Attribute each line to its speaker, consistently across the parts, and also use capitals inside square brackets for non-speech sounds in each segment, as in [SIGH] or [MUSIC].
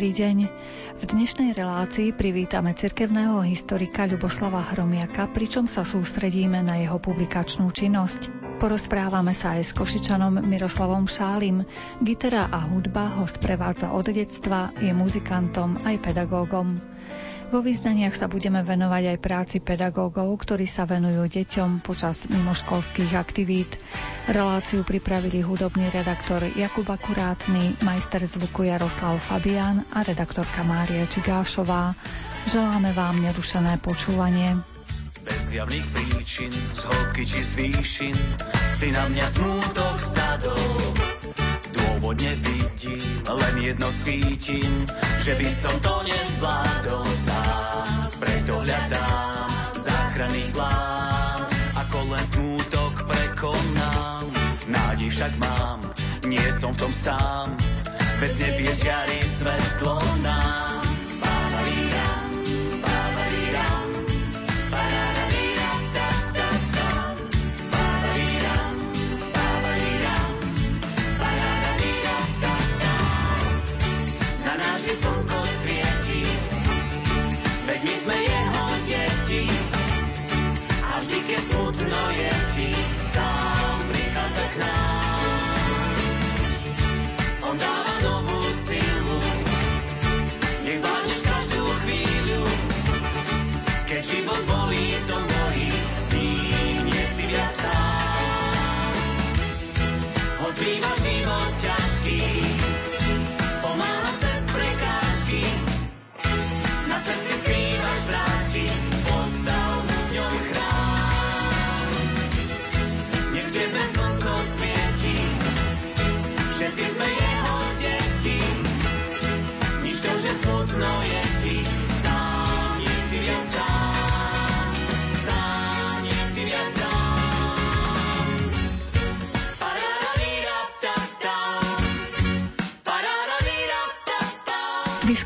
Speaker 1: Dobrý deň. V dnešnej relácii privítame cirkevného historika Ľuboslava Hromiaka, pričom sa sústredíme na jeho publikačnú činnosť. Porozprávame sa aj s Košičanom Miroslavom Šálim. Gitara a hudba ho sprevádza od detstva, je muzikantom aj pedagógom. Vo význaniach sa budeme venovať aj práci pedagógov, ktorí sa venujú deťom počas mimoškolských aktivít. Reláciu pripravili hudobný redaktor Jakub Akurátny, majster zvuku Jaroslav Fabián a redaktorka Mária Čigášová. Želáme vám nerušené počúvanie
Speaker 2: bez javných príčin, z hĺbky či z výšin, si na mňa smútok sadol. Dôvod nevidím, len jedno cítim, že by som to nezvládol sám. Preto hľadám záchranný plán, ako len smútok prekonám. Nádej však mám, nie som v tom sám, veď nebie žiari svetlo nám.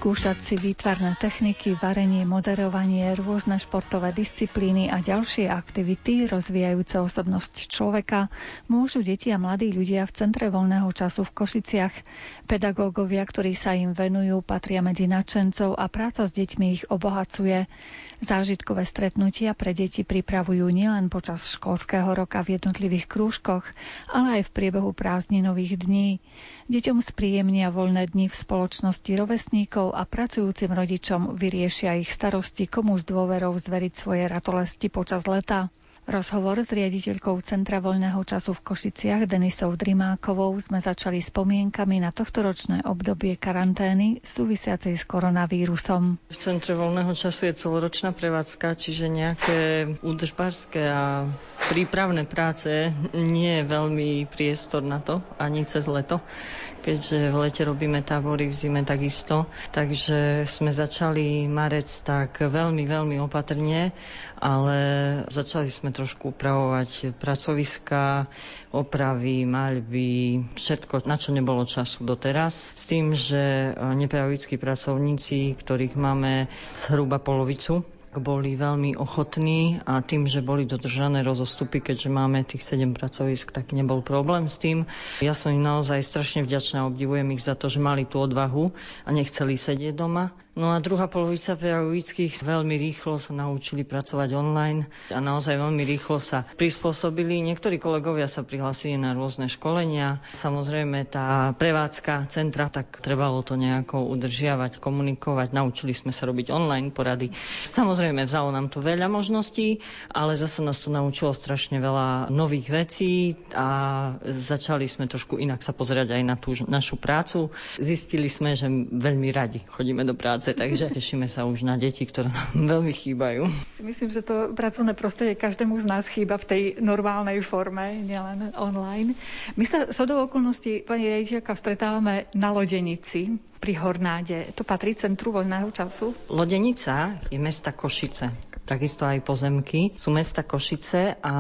Speaker 1: Vyskúšať si výtvarné techniky, varenie, moderovanie, rôzne športové disciplíny a ďalšie aktivity rozvíjajúce osobnosť človeka môžu deti a mladí ľudia v Centre voľného času v Košiciach. Pedagógovia, ktorí sa im venujú, patria medzi nadšencov a práca s deťmi ich obohacuje. Zážitkové stretnutia pre deti pripravujú nielen počas školského roka v jednotlivých krúžkoch, ale aj v priebehu prázdninových dní. Deťom spríjemnia voľné dni v spoločnosti rovesníkov a pracujúcim rodičom vyriešia ich starosti, komu s dôverou zveriť svoje ratolesti počas leta. Rozhovor s riaditeľkou Centra voľného času v Košiciach Denisou Drimákovou sme začali spomienkami na tohtoročné obdobie karantény súvisiacej s koronavírusom.
Speaker 3: V Centre voľného času je celoročná prevádzka, čiže nejaké údržbárske a prípravné práce nie je veľmi priestor na to, ani cez leto keďže v lete robíme tábory, v zime takisto. Takže sme začali marec tak veľmi, veľmi opatrne, ale začali sme trošku upravovať pracoviska, opravy, maľby, všetko, na čo nebolo času doteraz. S tým, že nepedagogickí pracovníci, ktorých máme zhruba polovicu, boli veľmi ochotní a tým, že boli dodržané rozostupy, keďže máme tých 7 pracovisk, tak nebol problém s tým. Ja som im naozaj strašne vďačná, obdivujem ich za to, že mali tú odvahu a nechceli sedieť doma. No a druhá polovica pedagogických veľmi rýchlo sa naučili pracovať online a naozaj veľmi rýchlo sa prispôsobili. Niektorí kolegovia sa prihlásili na rôzne školenia. Samozrejme tá prevádzka centra, tak trebalo to nejako udržiavať, komunikovať. Naučili sme sa robiť online porady. Samozrejme vzalo nám to veľa možností, ale zase nás to naučilo strašne veľa nových vecí a začali sme trošku inak sa pozerať aj na tú našu prácu. Zistili sme, že veľmi radi chodíme do práce práce, takže tešíme sa už na deti, ktoré nám [LAUGHS] veľmi chýbajú.
Speaker 1: Myslím, že to pracovné prostredie každému z nás chýba v tej normálnej forme, nielen online. My sa so do okolností, pani rejiteľka, stretávame na Lodenici pri Hornáde. To patrí centru voľného času?
Speaker 3: Lodenica je mesta Košice. Takisto aj pozemky. Sú mesta Košice a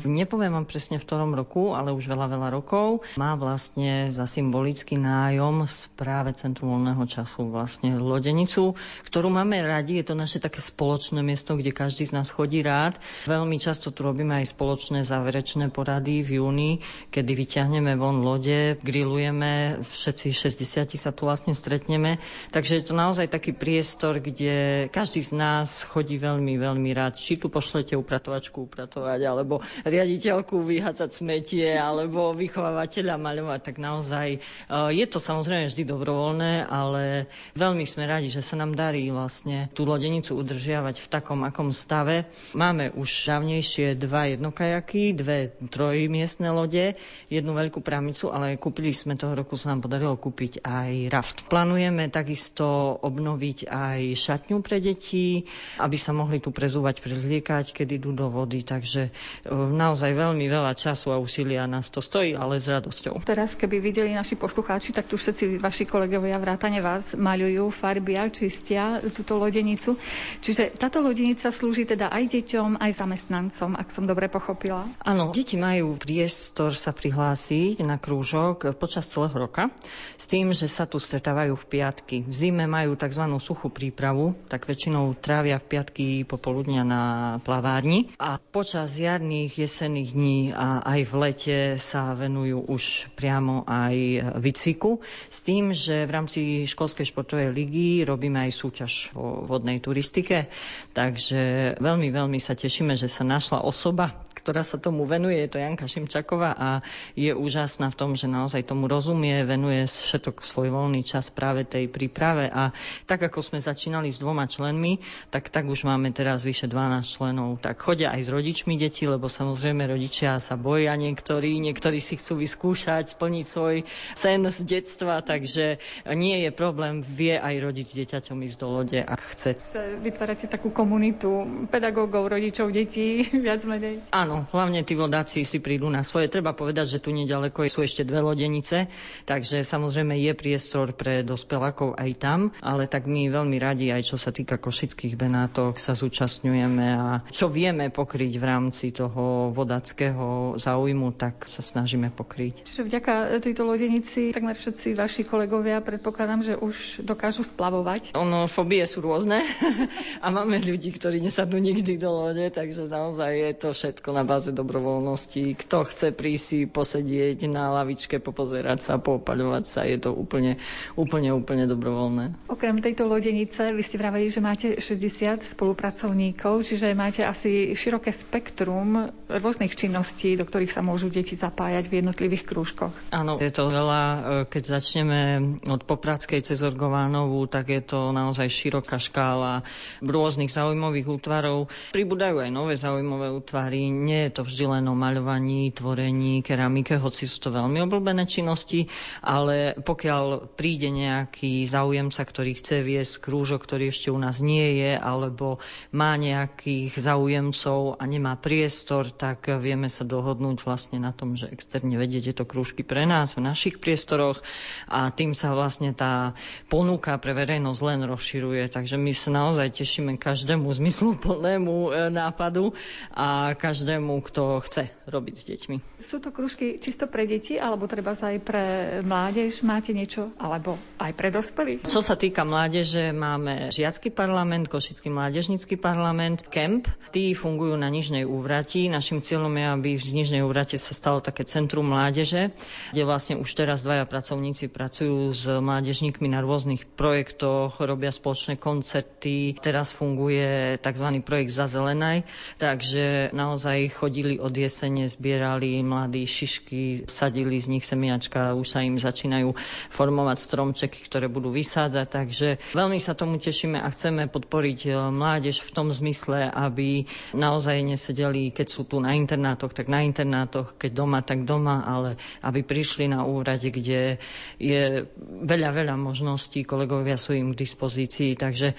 Speaker 3: nepoviem vám presne v ktorom roku, ale už veľa, veľa rokov, má vlastne za symbolický nájom v správe Centru voľného času vlastne lodenicu, ktorú máme radi. Je to naše také spoločné miesto, kde každý z nás chodí rád. Veľmi často tu robíme aj spoločné záverečné porady v júni, kedy vyťahneme von lode, grillujeme, všetci 60 sa tu vlastne stretneme. Takže je to naozaj taký priestor, kde každý z nás chodí veľmi, veľmi veľmi rád, či tu pošlete upratovačku upratovať, alebo riaditeľku vyhádzať smetie, alebo vychovávateľa maľovať, tak naozaj eh, je to samozrejme vždy dobrovoľné, ale veľmi sme radi, že sa nám darí vlastne tú lodenicu udržiavať v takom akom stave. Máme už dávnejšie dva jednokajaky, dve trojmiestne lode, jednu veľkú pramicu, ale kúpili sme toho roku, sa nám podarilo kúpiť aj raft. Plánujeme takisto obnoviť aj šatňu pre deti, aby sa mohli tu prezúvať, prezliekať, keď idú do vody. Takže e, naozaj veľmi veľa času a úsilia nás to stojí, ale s radosťou.
Speaker 1: Teraz, keby videli naši poslucháči, tak tu všetci vaši kolegovia vrátane vás maľujú, farbia, čistia túto lodenicu. Čiže táto lodenica slúži teda aj deťom, aj zamestnancom, ak som dobre pochopila.
Speaker 3: Áno, deti majú priestor sa prihlásiť na krúžok počas celého roka s tým, že sa tu stretávajú v piatky. V zime majú tzv. suchú prípravu, tak väčšinou trávia v piatky po popoludňa na plavárni. A počas jarných, jesenných dní a aj v lete sa venujú už priamo aj výcviku. S tým, že v rámci školskej športovej ligy robíme aj súťaž o vodnej turistike, takže veľmi, veľmi sa tešíme, že sa našla osoba, ktorá sa tomu venuje, je to Janka Šimčaková a je úžasná v tom, že naozaj tomu rozumie, venuje všetok svoj voľný čas práve tej príprave. A tak ako sme začínali s dvoma členmi, tak tak už máme teraz teraz vyše 12 členov, tak chodia aj s rodičmi deti, lebo samozrejme rodičia sa boja niektorí, niektorí si chcú vyskúšať, splniť svoj sen z detstva, takže nie je problém, vie aj rodič s dieťaťom ísť do lode, ak chce.
Speaker 1: Vytvárate takú komunitu pedagógov, rodičov, detí, [LAUGHS] viac menej?
Speaker 3: Áno, hlavne tí vodáci si prídu na svoje. Treba povedať, že tu nedaleko sú ešte dve lodenice, takže samozrejme je priestor pre dospelákov aj tam, ale tak my veľmi radi, aj čo sa týka košických benátok, sa zúčastňujeme zúčastňujeme a čo vieme pokryť v rámci toho vodackého záujmu, tak sa snažíme pokryť.
Speaker 1: Čiže vďaka tejto lodenici takmer všetci vaši kolegovia predpokladám, že už dokážu splavovať.
Speaker 3: Ono, fobie sú rôzne [LAUGHS] a máme ľudí, ktorí nesadnú nikdy do lode, takže naozaj je to všetko na báze dobrovoľnosti. Kto chce prísť si posedieť na lavičke, popozerať sa, popaľovať sa, je to úplne, úplne, úplne dobrovoľné.
Speaker 1: Okrem tejto lodenice, vy ste vraveli, že máte 60 spolupracovníkov pracovníkov, čiže máte asi široké spektrum rôznych činností, do ktorých sa môžu deti zapájať v jednotlivých krúžkoch.
Speaker 3: Áno, je to veľa. E, keď začneme od Popradskej cez Orgovánovú, tak je to naozaj široká škála rôznych zaujímavých útvarov. Pribúdajú aj nové zaujímavé útvary. Nie je to vždy len o maľovaní, tvorení, keramike, hoci sú to veľmi obľúbené činnosti, ale pokiaľ príde nejaký záujemca, ktorý chce viesť krúžok, ktorý ešte u nás nie je, alebo má nejakých záujemcov a nemá priestor, tak vieme sa dohodnúť vlastne na tom, že externe vedie tieto krúžky pre nás v našich priestoroch a tým sa vlastne tá ponuka pre verejnosť len rozširuje. Takže my sa naozaj tešíme každému zmysluplnému e, nápadu a každému, kto chce robiť s deťmi.
Speaker 1: Sú to krúžky čisto pre deti alebo treba sa aj pre mládež? Máte niečo alebo aj pre dospelých?
Speaker 3: Čo sa týka mládeže, máme žiacky parlament, Košický mládežnický parlament, parlament Kemp. Tí fungujú na Nižnej úvrati. Našim cieľom je, aby v Nižnej úvrate sa stalo také centrum mládeže, kde vlastne už teraz dvaja pracovníci pracujú s mládežníkmi na rôznych projektoch, robia spoločné koncerty. Teraz funguje tzv. projekt Za zelenaj, takže naozaj chodili od jesene, zbierali mladí šišky, sadili z nich semiačka, už sa im začínajú formovať stromčeky, ktoré budú vysádzať, takže veľmi sa tomu tešíme a chceme podporiť mládež v tom zmysle, aby naozaj nesedeli, keď sú tu na internátoch, tak na internátoch, keď doma, tak doma, ale aby prišli na úrade, kde je veľa, veľa možností, kolegovia sú im k dispozícii, takže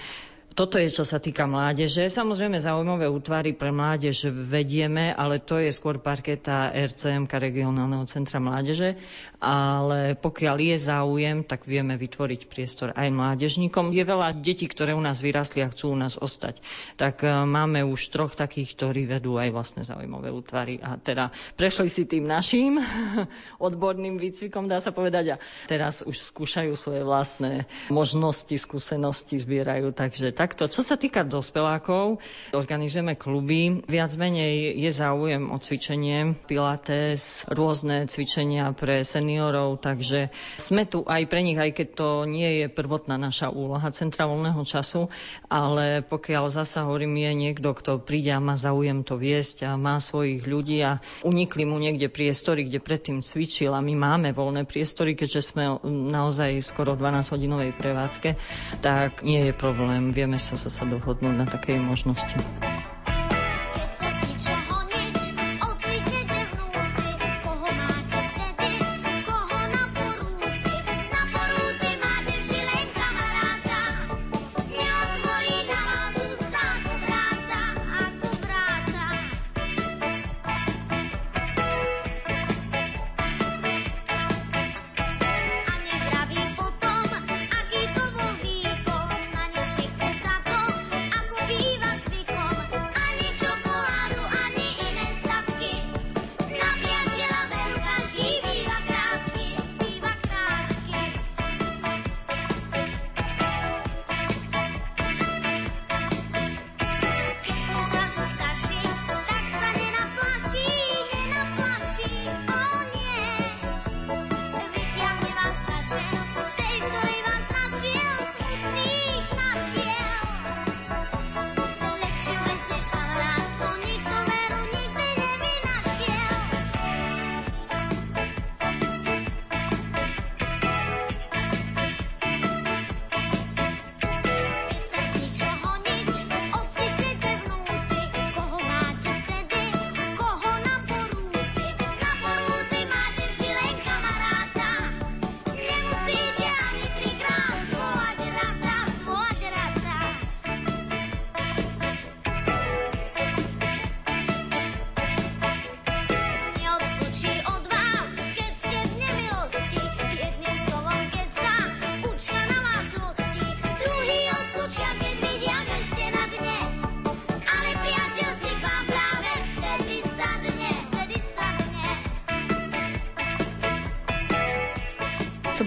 Speaker 3: Toto je, čo sa týka mládeže. Samozrejme, zaujímavé útvary pre mládež vedieme, ale to je skôr parketa RCM, regionálneho centra mládeže. Ale pokiaľ je záujem, tak vieme vytvoriť priestor aj mládežníkom. Je veľa detí, ktoré u nás vyrastli a chcú u nás ostať. Tak e, máme už troch takých, ktorí vedú aj vlastne zaujímavé útvary. A teda prešli si tým našim [LAUGHS] odborným výcvikom, dá sa povedať, a teraz už skúšajú svoje vlastné možnosti, skúsenosti, zbierajú. Takže takto. Čo sa týka dospelákov, organizujeme kluby. Viac menej je záujem o cvičenie, pilates, rôzne cvičenia pre seniorov, takže sme tu aj pre nich, aj keď to nie je prvotná naša úloha centra voľného času, ale pokiaľ zasa hovorím, je niekto, kto príde a má záujem to viesť a má svojich ľudí a unikli mu niekde priestory, kde predtým cvičil a my máme voľné priestory, keďže sme naozaj skoro 12-hodinovej prevádzke, tak nie je problém. Vieme sa zase dohodnúť na takej možnosti.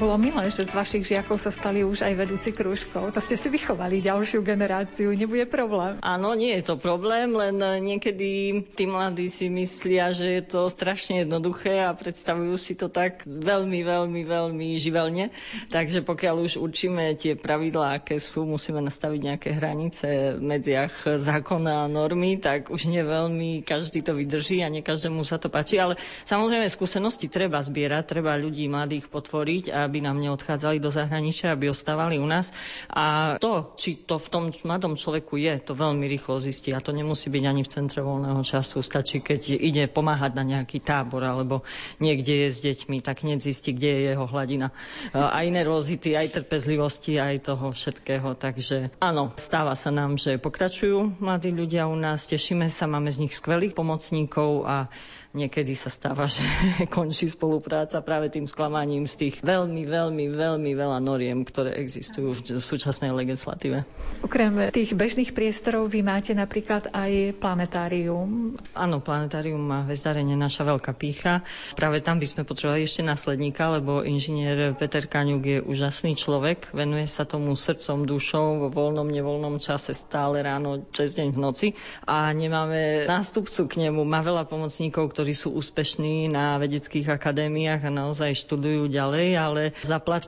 Speaker 1: Bolo milé, že z vašich žiakov sa stali už aj vedúci krúžkov. To ste si vychovali ďalšiu generáciu, nebude problém.
Speaker 3: Áno, nie je to problém, len niekedy tí mladí si myslia, že je to strašne jednoduché a predstavujú si to tak veľmi, veľmi, veľmi živelne. Takže pokiaľ už učíme tie pravidlá, aké sú, musíme nastaviť nejaké hranice v medziach zákona a normy, tak už nie veľmi každý to vydrží a nie každému sa to páči. Ale samozrejme skúsenosti treba zbierať, treba ľudí mladých potvoriť, aby aby nám neodchádzali do zahraničia, aby ostávali u nás. A to, či to v tom mladom človeku je, to veľmi rýchlo zistí. A to nemusí byť ani v centre voľného času. Stačí, keď ide pomáhať na nejaký tábor alebo niekde je s deťmi, tak hneď zistí, kde je jeho hladina. Aj nervozity, aj trpezlivosti, aj toho všetkého. Takže áno, stáva sa nám, že pokračujú mladí ľudia u nás, tešíme sa, máme z nich skvelých pomocníkov a niekedy sa stáva, [LAUGHS] že končí spolupráca práve tým sklamaním z tých veľmi, veľmi, veľmi veľa noriem, ktoré existujú v súčasnej legislatíve.
Speaker 1: Okrem tých bežných priestorov vy máte napríklad aj planetárium.
Speaker 3: Áno, planetárium má väzdarenie naša veľká pícha. Práve tam by sme potrebovali ešte následníka, lebo inžinier Peter Kaňuk je úžasný človek, venuje sa tomu srdcom, dušou, vo voľnom, nevoľnom čase stále ráno, cez deň v noci a nemáme nástupcu k nemu. Má veľa pomocníkov, ktorí ktorí sú úspešní na vedeckých akadémiách a naozaj študujú ďalej, ale za plat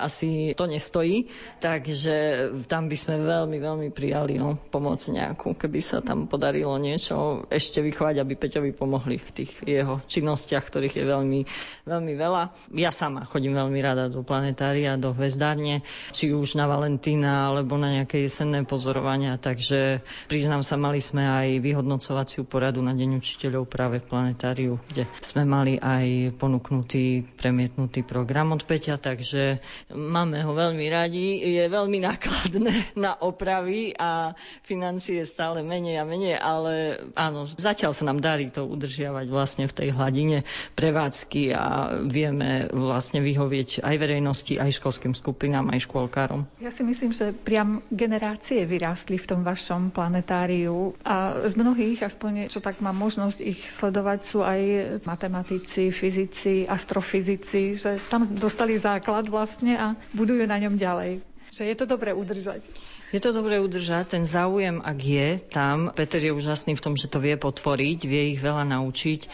Speaker 3: asi to nestojí, takže tam by sme veľmi, veľmi prijali no, pomoc nejakú, keby sa tam podarilo niečo ešte vychovať, aby Peťovi pomohli v tých jeho činnostiach, ktorých je veľmi, veľmi veľa. Ja sama chodím veľmi rada do planetária, do hvezdárne, či už na Valentína alebo na nejaké jesenné pozorovania, takže priznám sa, mali sme aj vyhodnocovaciu poradu na Deň učiteľov práve v planetáriu planetáriu, kde sme mali aj ponúknutý, premietnutý program od Peťa, takže máme ho veľmi radi. Je veľmi nákladné [LAUGHS] na opravy a financie stále menej a menej, ale áno, zatiaľ sa nám darí to udržiavať vlastne v tej hladine prevádzky a vieme vlastne vyhovieť aj verejnosti, aj školským skupinám, aj škôlkárom.
Speaker 1: Ja si myslím, že priam generácie vyrástli v tom vašom planetáriu a z mnohých, aspoň čo tak mám možnosť ich sledovať, sú aj matematici, fyzici, astrofyzici, že tam dostali základ vlastne a budujú na ňom ďalej. Že je to dobré udržať.
Speaker 3: Je to dobre udržať, ten záujem, ak je tam, Peter je úžasný v tom, že to vie potvoriť, vie ich veľa naučiť. E,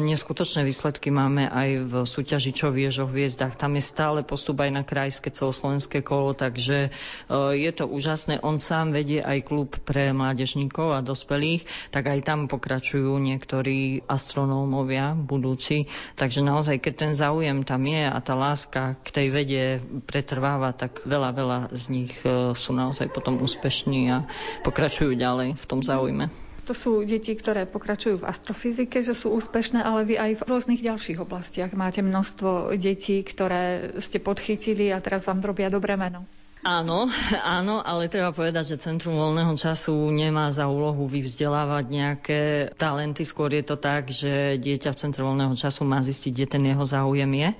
Speaker 3: neskutočné výsledky máme aj v súťaži Čo vieš o hviezdach. Tam je stále postup aj na krajské celoslovenské kolo, takže e, je to úžasné. On sám vedie aj klub pre mládežníkov a dospelých, tak aj tam pokračujú niektorí astronómovia budúci. Takže naozaj, keď ten záujem tam je a tá láska k tej vede pretrváva, tak veľa, veľa z nich e, sú naozaj potom úspešní a pokračujú ďalej v tom záujme.
Speaker 1: To sú deti, ktoré pokračujú v astrofyzike, že sú úspešné, ale vy aj v rôznych ďalších oblastiach máte množstvo detí, ktoré ste podchytili a teraz vám robia dobré meno.
Speaker 3: Áno, [LAUGHS] áno, ale treba povedať, že Centrum voľného času nemá za úlohu vyvzdelávať nejaké talenty. Skôr je to tak, že dieťa v Centre voľného času má zistiť, kde ten jeho záujem je.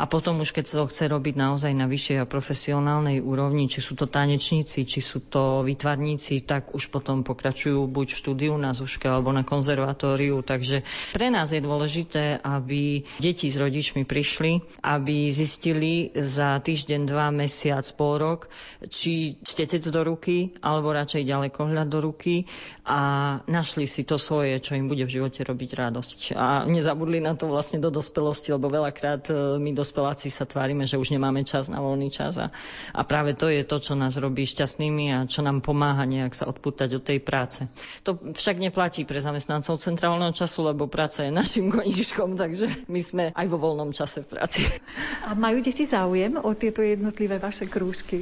Speaker 3: A potom už, keď to chce robiť naozaj na vyššej a profesionálnej úrovni, či sú to tanečníci, či sú to vytvarníci, tak už potom pokračujú buď v štúdiu na Zuške alebo na konzervatóriu. Takže pre nás je dôležité, aby deti s rodičmi prišli, aby zistili za týždeň, dva, mesiac, pol rok, rok, či štetec do ruky, alebo radšej ďalekohľad do ruky a našli si to svoje, čo im bude v živote robiť radosť. A nezabudli na to vlastne do dospelosti, lebo veľakrát e, my dospeláci sa tvárime, že už nemáme čas na voľný čas a, a práve to je to, čo nás robí šťastnými a čo nám pomáha nejak sa odpútať od tej práce. To však neplatí pre zamestnancov centrálneho času, lebo práca je našim [LAUGHS] konižiškom, takže my sme aj vo voľnom čase v práci.
Speaker 1: A majú deti záujem o tieto jednotlivé vaše krúžky?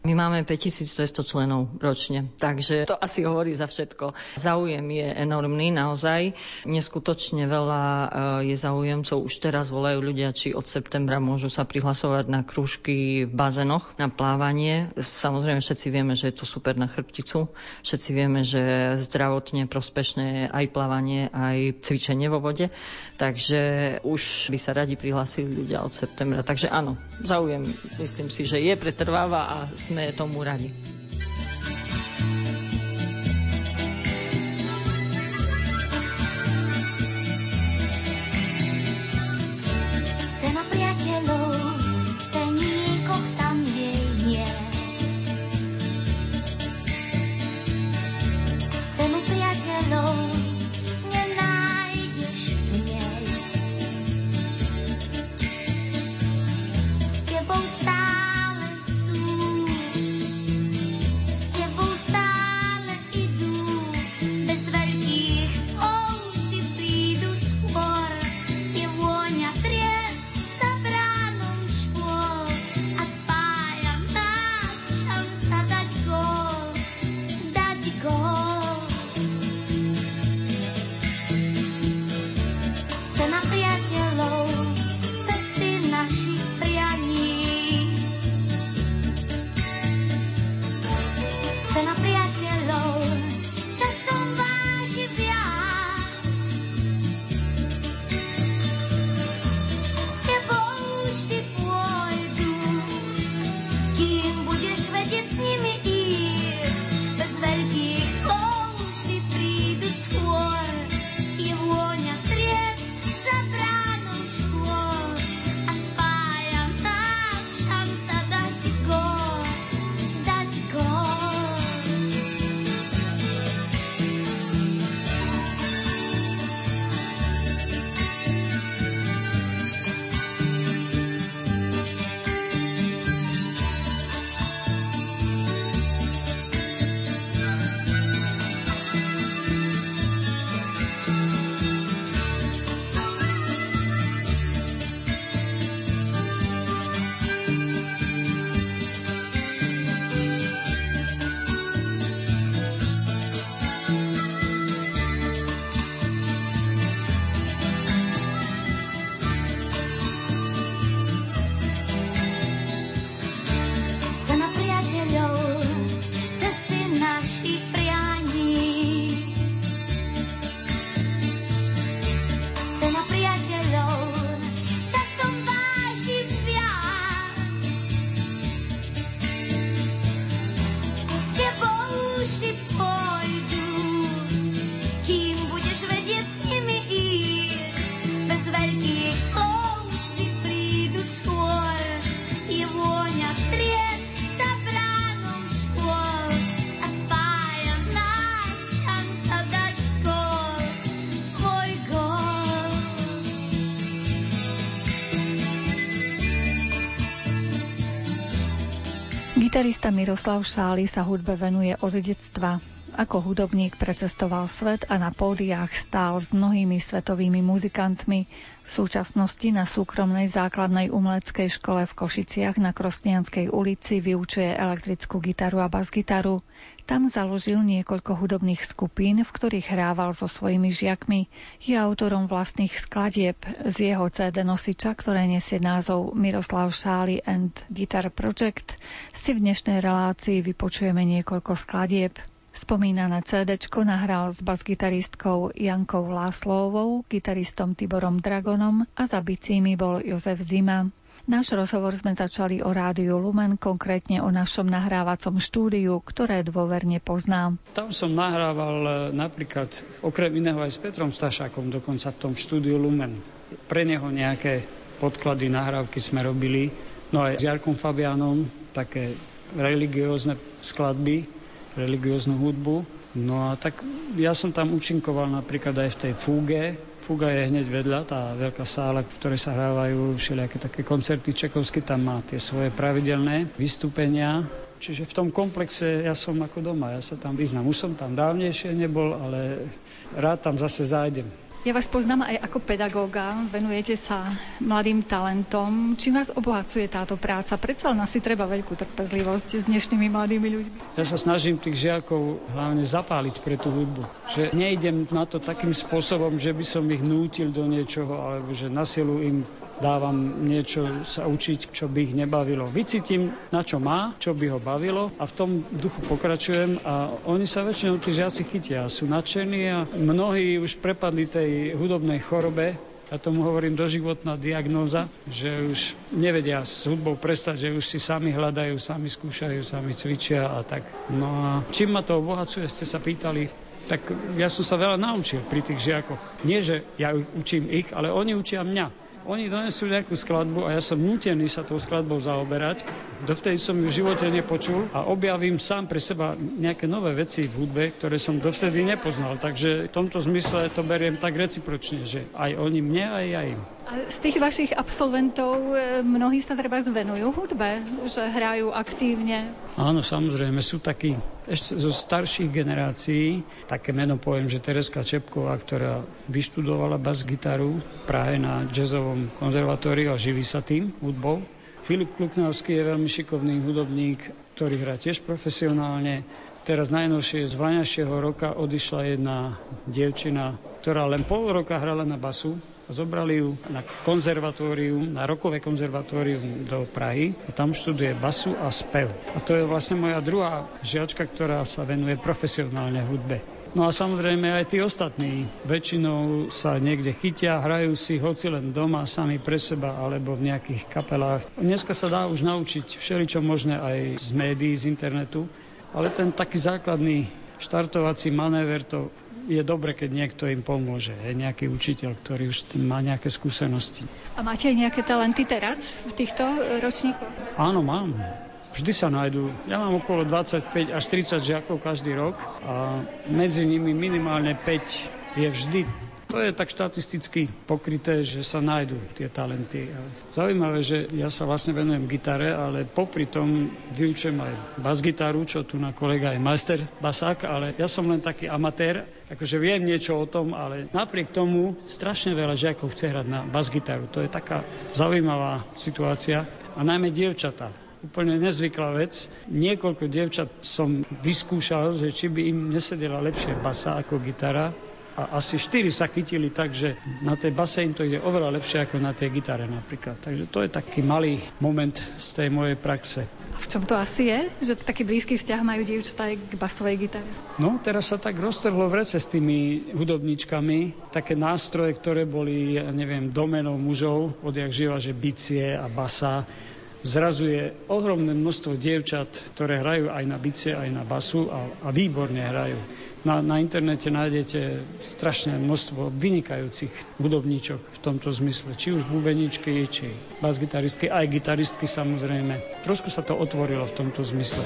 Speaker 3: My máme 5200 členov ročne, takže to asi hovorí za všetko. Záujem je enormný naozaj. Neskutočne veľa eh, je záujemcov. Už teraz volajú ľudia, či od septembra môžu sa prihlasovať na krúžky v bazenoch, na plávanie. Samozrejme všetci vieme, že je to super na chrbticu. Všetci vieme, že zdravotne prospešné je aj plávanie, aj cvičenie vo vode. Takže už by sa radi prihlásili ľudia od septembra. Takže áno, záujem myslím si, že je pretrváva a sme tomu radi.
Speaker 1: Gitarista Miroslav Šály sa hudbe venuje od detstva. Ako hudobník precestoval svet a na pódiách stál s mnohými svetovými muzikantmi. V súčasnosti na súkromnej základnej umeleckej škole v Košiciach na Krosnianskej ulici vyučuje elektrickú gitaru a basgitaru. Tam založil niekoľko hudobných skupín, v ktorých hrával so svojimi žiakmi. Je autorom vlastných skladieb z jeho CD nosiča, ktoré nesie názov Miroslav Šály and Guitar Project. Si v dnešnej relácii vypočujeme niekoľko skladieb. Spomínané CD nahral s basgitaristkou Jankou Láslovou, gitaristom Tiborom Dragonom a za bicími bol Jozef Zima. Náš rozhovor sme začali o rádiu Lumen, konkrétne o našom nahrávacom štúdiu, ktoré dôverne poznám.
Speaker 4: Tam som nahrával e, napríklad okrem iného aj s Petrom Stašákom dokonca v tom štúdiu Lumen. Pre neho nejaké podklady, nahrávky sme robili. No aj s Jarkom Fabianom také religiózne skladby, religióznu hudbu. No a tak ja som tam účinkoval napríklad aj v tej fúge. Fúga je hneď vedľa, tá veľká sála, v ktorej sa hrávajú všelijaké také koncerty. Čekovsky tam má tie svoje pravidelné vystúpenia. Čiže v tom komplexe ja som ako doma, ja sa tam vyznám. Už som tam dávnejšie nebol, ale rád tam zase zájdem.
Speaker 1: Ja vás poznám aj ako pedagóga, venujete sa mladým talentom. Čím vás obohacuje táto práca? Predsa len asi treba veľkú trpezlivosť s dnešnými mladými ľuďmi.
Speaker 4: Ja sa snažím tých žiakov hlavne zapáliť pre tú hudbu. Že nejdem na to takým spôsobom, že by som ich nútil do niečoho, alebo že na silu im dávam niečo sa učiť, čo by ich nebavilo. Vycítim, na čo má, čo by ho bavilo a v tom duchu pokračujem a oni sa väčšinou tí žiaci chytia, sú nadšení a mnohí už prepadli tej hudobnej chorobe, ja tomu hovorím doživotná diagnóza, že už nevedia s hudbou prestať, že už si sami hľadajú, sami skúšajú, sami cvičia a tak. No a čím ma to obohacuje, ste sa pýtali, tak ja som sa veľa naučil pri tých žiakoch. Nie, že ja učím ich, ale oni učia mňa. Oni donesú nejakú skladbu a ja som nutený sa tou skladbou zaoberať. Dovtedy som ju v živote nepočul a objavím sám pre seba nejaké nové veci v hudbe, ktoré som dovtedy nepoznal. Takže v tomto zmysle to beriem tak recipročne, že aj oni mne, aj ja im.
Speaker 1: Z tých vašich absolventov e, mnohí sa treba zvenujú hudbe, že hrajú aktívne?
Speaker 4: Áno, samozrejme, sú takí ešte zo starších generácií. Také meno poviem, že Tereska Čepková, ktorá vyštudovala bas-gitaru v Prahe na jazzovom konzervatóriu a živí sa tým hudbou. Filip Kluknavský je veľmi šikovný hudobník, ktorý hrá tiež profesionálne. Teraz najnovšie z vaňašieho roka odišla jedna dievčina, ktorá len pol roka hrala na basu Zobrali ju na konzervatórium, na rokové konzervatórium do Prahy a tam študuje basu a spev. A to je vlastne moja druhá žiačka, ktorá sa venuje profesionálne hudbe. No a samozrejme aj tí ostatní väčšinou sa niekde chytia, hrajú si hoci len doma, sami pre seba alebo v nejakých kapelách. Dneska sa dá už naučiť všeličo možné aj z médií, z internetu, ale ten taký základný štartovací manéver to je dobre, keď niekto im pomôže. Je nejaký učiteľ, ktorý už má nejaké skúsenosti.
Speaker 1: A máte aj nejaké talenty teraz v týchto ročníkoch?
Speaker 4: Áno, mám. Vždy sa nájdú. Ja mám okolo 25 až 30 žiakov každý rok a medzi nimi minimálne 5 je vždy to je tak štatisticky pokryté, že sa nájdú tie talenty. Zaujímavé, že ja sa vlastne venujem gitare, ale popri tom vyučujem aj bas-gitaru, čo tu na kolega je majster basák, ale ja som len taký amatér, akože viem niečo o tom, ale napriek tomu strašne veľa žiakov chce hrať na bas-gitaru. To je taká zaujímavá situácia a najmä dievčatá úplne nezvyklá vec. Niekoľko dievčat som vyskúšal, že či by im nesedela lepšie basa ako gitara a asi štyri sa chytili tak, že na tej base im to ide oveľa lepšie ako na tej gitare napríklad. Takže to je taký malý moment z tej mojej praxe.
Speaker 1: V čom to asi je, že taký blízky vzťah majú dievčatá aj k basovej gitare?
Speaker 4: No, teraz sa tak roztrhlo v rece s tými hudobníčkami. Také nástroje, ktoré boli, ja neviem, domenou mužov, odjak živa, že bicie a basa zrazuje ohromné množstvo dievčat, ktoré hrajú aj na bicie, aj na basu a, a výborne hrajú. Na, na internete nájdete strašné množstvo vynikajúcich hudobníčok v tomto zmysle. Či už bubeničky, či bas-gitaristky, aj gitaristky samozrejme. Trošku sa to otvorilo v tomto zmysle.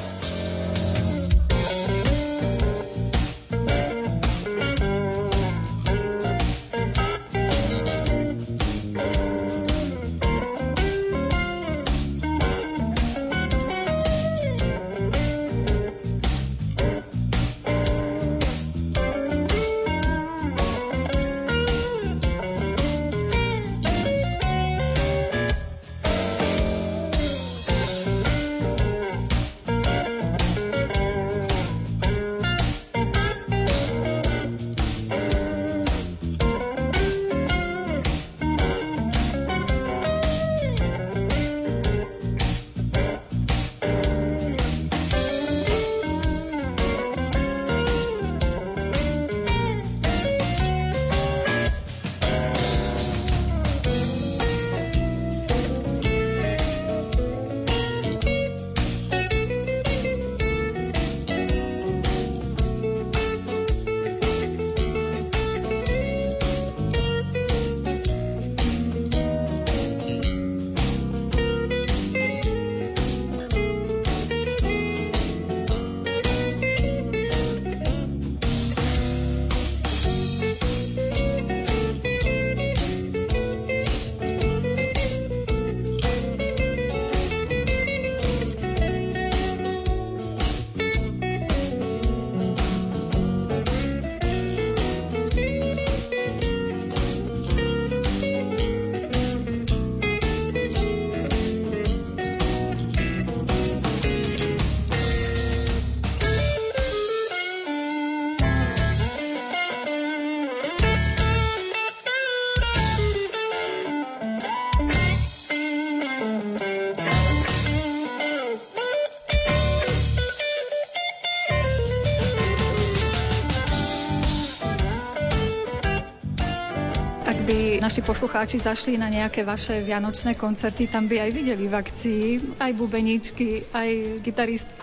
Speaker 1: Naši poslucháči zašli na nejaké vaše vianočné koncerty, tam by aj videli v akcii aj bubeníčky, aj gitaristky.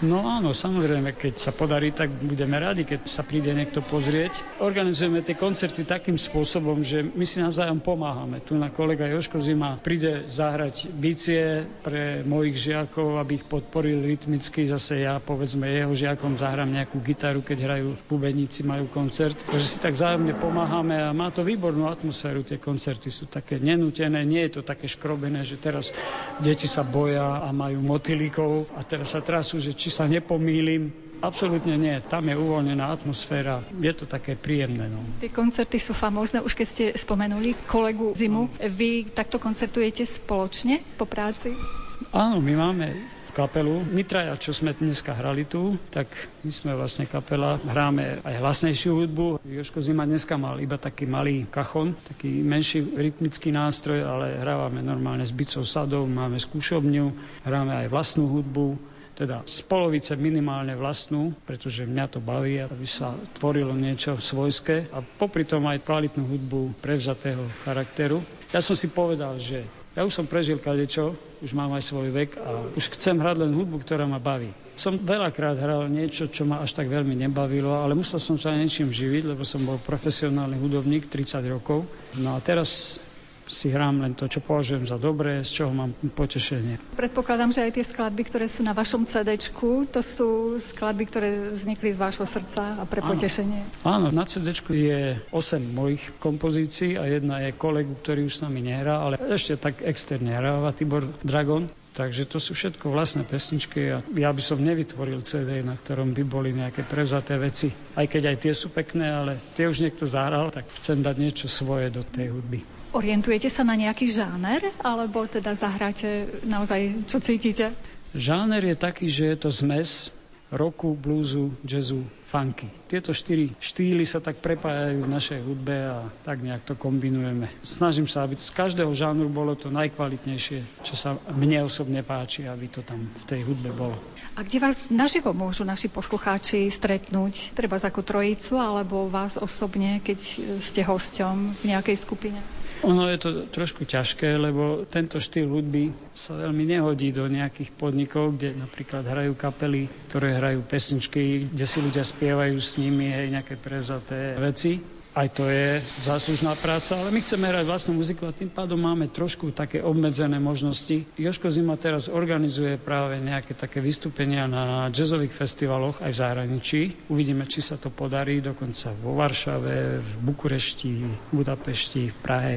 Speaker 4: No áno, samozrejme, keď sa podarí, tak budeme radi, keď sa príde niekto pozrieť. Organizujeme tie koncerty takým spôsobom, že my si navzájom pomáhame. Tu na kolega Joško Zima príde zahrať bicie pre mojich žiakov, aby ich podporil rytmicky. Zase ja, povedzme, jeho žiakom zahrám nejakú gitaru, keď hrajú bubeníci, majú koncert. Takže si tak vzájomne pomáhame a má to výbornú atmosféru. Tie koncerty sú také nenútené, nie je to také škrobené, že teraz deti sa boja a majú motylíkov a teraz sa trasú, že či či sa nepomýlim. Absolútne nie, tam je uvoľnená atmosféra, je to také príjemné. No.
Speaker 1: Tie koncerty sú famózne, už keď ste spomenuli kolegu Zimu, vy takto koncertujete spoločne po práci?
Speaker 4: Áno, my máme kapelu. My traja, čo sme dneska hrali tu, tak my sme vlastne kapela, hráme aj hlasnejšiu hudbu. Joško Zima dneska mal iba taký malý kachon, taký menší rytmický nástroj, ale hrávame normálne s bicou sadou, máme skúšobňu, hráme aj vlastnú hudbu teda z polovice minimálne vlastnú, pretože mňa to baví, aby sa tvorilo niečo svojské a popri tom aj kvalitnú hudbu prevzatého charakteru. Ja som si povedal, že ja už som prežil kadečo, už mám aj svoj vek a už chcem hrať len hudbu, ktorá ma baví. Som veľakrát hral niečo, čo ma až tak veľmi nebavilo, ale musel som sa niečím živiť, lebo som bol profesionálny hudobník 30 rokov. No a teraz si hrám len to, čo považujem za dobré, z čoho mám potešenie.
Speaker 1: Predpokladám, že aj tie skladby, ktoré sú na vašom CD, to sú skladby, ktoré vznikli z vášho srdca a pre potešenie.
Speaker 4: Áno, na CD je 8 mojich kompozícií a jedna je kolegu, ktorý už s nami nehrá, ale ešte tak externe hráva Tibor Dragon. Takže to sú všetko vlastné pesničky a ja by som nevytvoril CD, na ktorom by boli nejaké prevzaté veci. Aj keď aj tie sú pekné, ale tie už niekto zahral, tak chcem dať niečo svoje do tej hudby.
Speaker 1: Orientujete sa na nejaký žáner, alebo teda zahráte naozaj, čo cítite?
Speaker 4: Žáner je taký, že je to zmes roku, bluesu, jazzu, funky. Tieto štyri štýly sa tak prepájajú v našej hudbe a tak nejak to kombinujeme. Snažím sa, aby z každého žánru bolo to najkvalitnejšie, čo sa mne osobne páči, aby to tam v tej hudbe bolo.
Speaker 1: A kde vás naživo môžu naši poslucháči stretnúť? Treba ako trojicu alebo vás osobne, keď ste hosťom v nejakej skupine?
Speaker 4: Ono je to trošku ťažké, lebo tento štýl hudby sa veľmi nehodí do nejakých podnikov, kde napríklad hrajú kapely, ktoré hrajú pesničky, kde si ľudia spievajú s nimi aj nejaké prevzaté veci aj to je záslužná práca, ale my chceme hrať vlastnú muziku a tým pádom máme trošku také obmedzené možnosti. Joško Zima teraz organizuje práve nejaké také vystúpenia na jazzových festivaloch aj v zahraničí. Uvidíme, či sa to podarí, dokonca vo Varšave, v Bukurešti, v Budapešti, v Prahe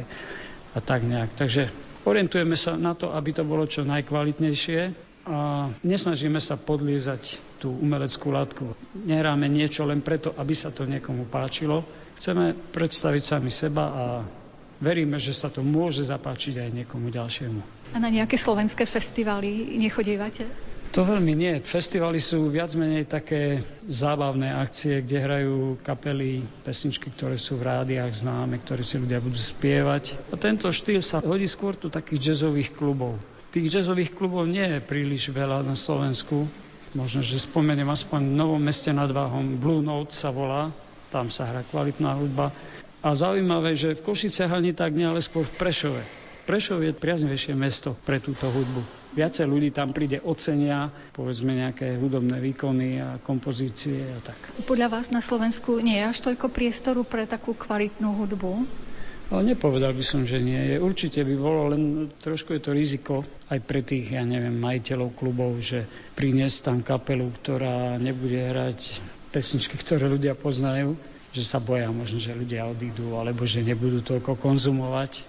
Speaker 4: a tak nejak. Takže orientujeme sa na to, aby to bolo čo najkvalitnejšie a nesnažíme sa podliezať tú umeleckú látku. Nehráme niečo len preto, aby sa to niekomu páčilo. Chceme predstaviť sami seba a veríme, že sa to môže zapáčiť aj niekomu ďalšiemu.
Speaker 1: A na nejaké slovenské festivaly nechodívate?
Speaker 4: To veľmi nie. Festivaly sú viac menej také zábavné akcie, kde hrajú kapely, pesničky, ktoré sú v rádiách známe, ktoré si ľudia budú spievať. A tento štýl sa hodí skôr do takých jazzových klubov. Tých jazzových klubov nie je príliš veľa na Slovensku. Možno, že spomeniem aspoň v Novom meste nad Váhom. Blue Note sa volá, tam sa hrá kvalitná hudba. A zaujímavé, že v Košiciach ani tak nie, ale skôr v Prešove. Prešov je priaznejšie mesto pre túto hudbu. Viacej ľudí tam príde, ocenia, povedzme nejaké hudobné výkony a kompozície a tak.
Speaker 1: Podľa vás na Slovensku nie je až toľko priestoru pre takú kvalitnú hudbu?
Speaker 4: Ale nepovedal by som, že nie je. Určite by bolo, len trošku je to riziko aj pre tých, ja neviem, majiteľov klubov, že priniesť tam kapelu, ktorá nebude hrať pesničky, ktoré ľudia poznajú, že sa boja možno, že ľudia odídu, alebo že nebudú toľko konzumovať.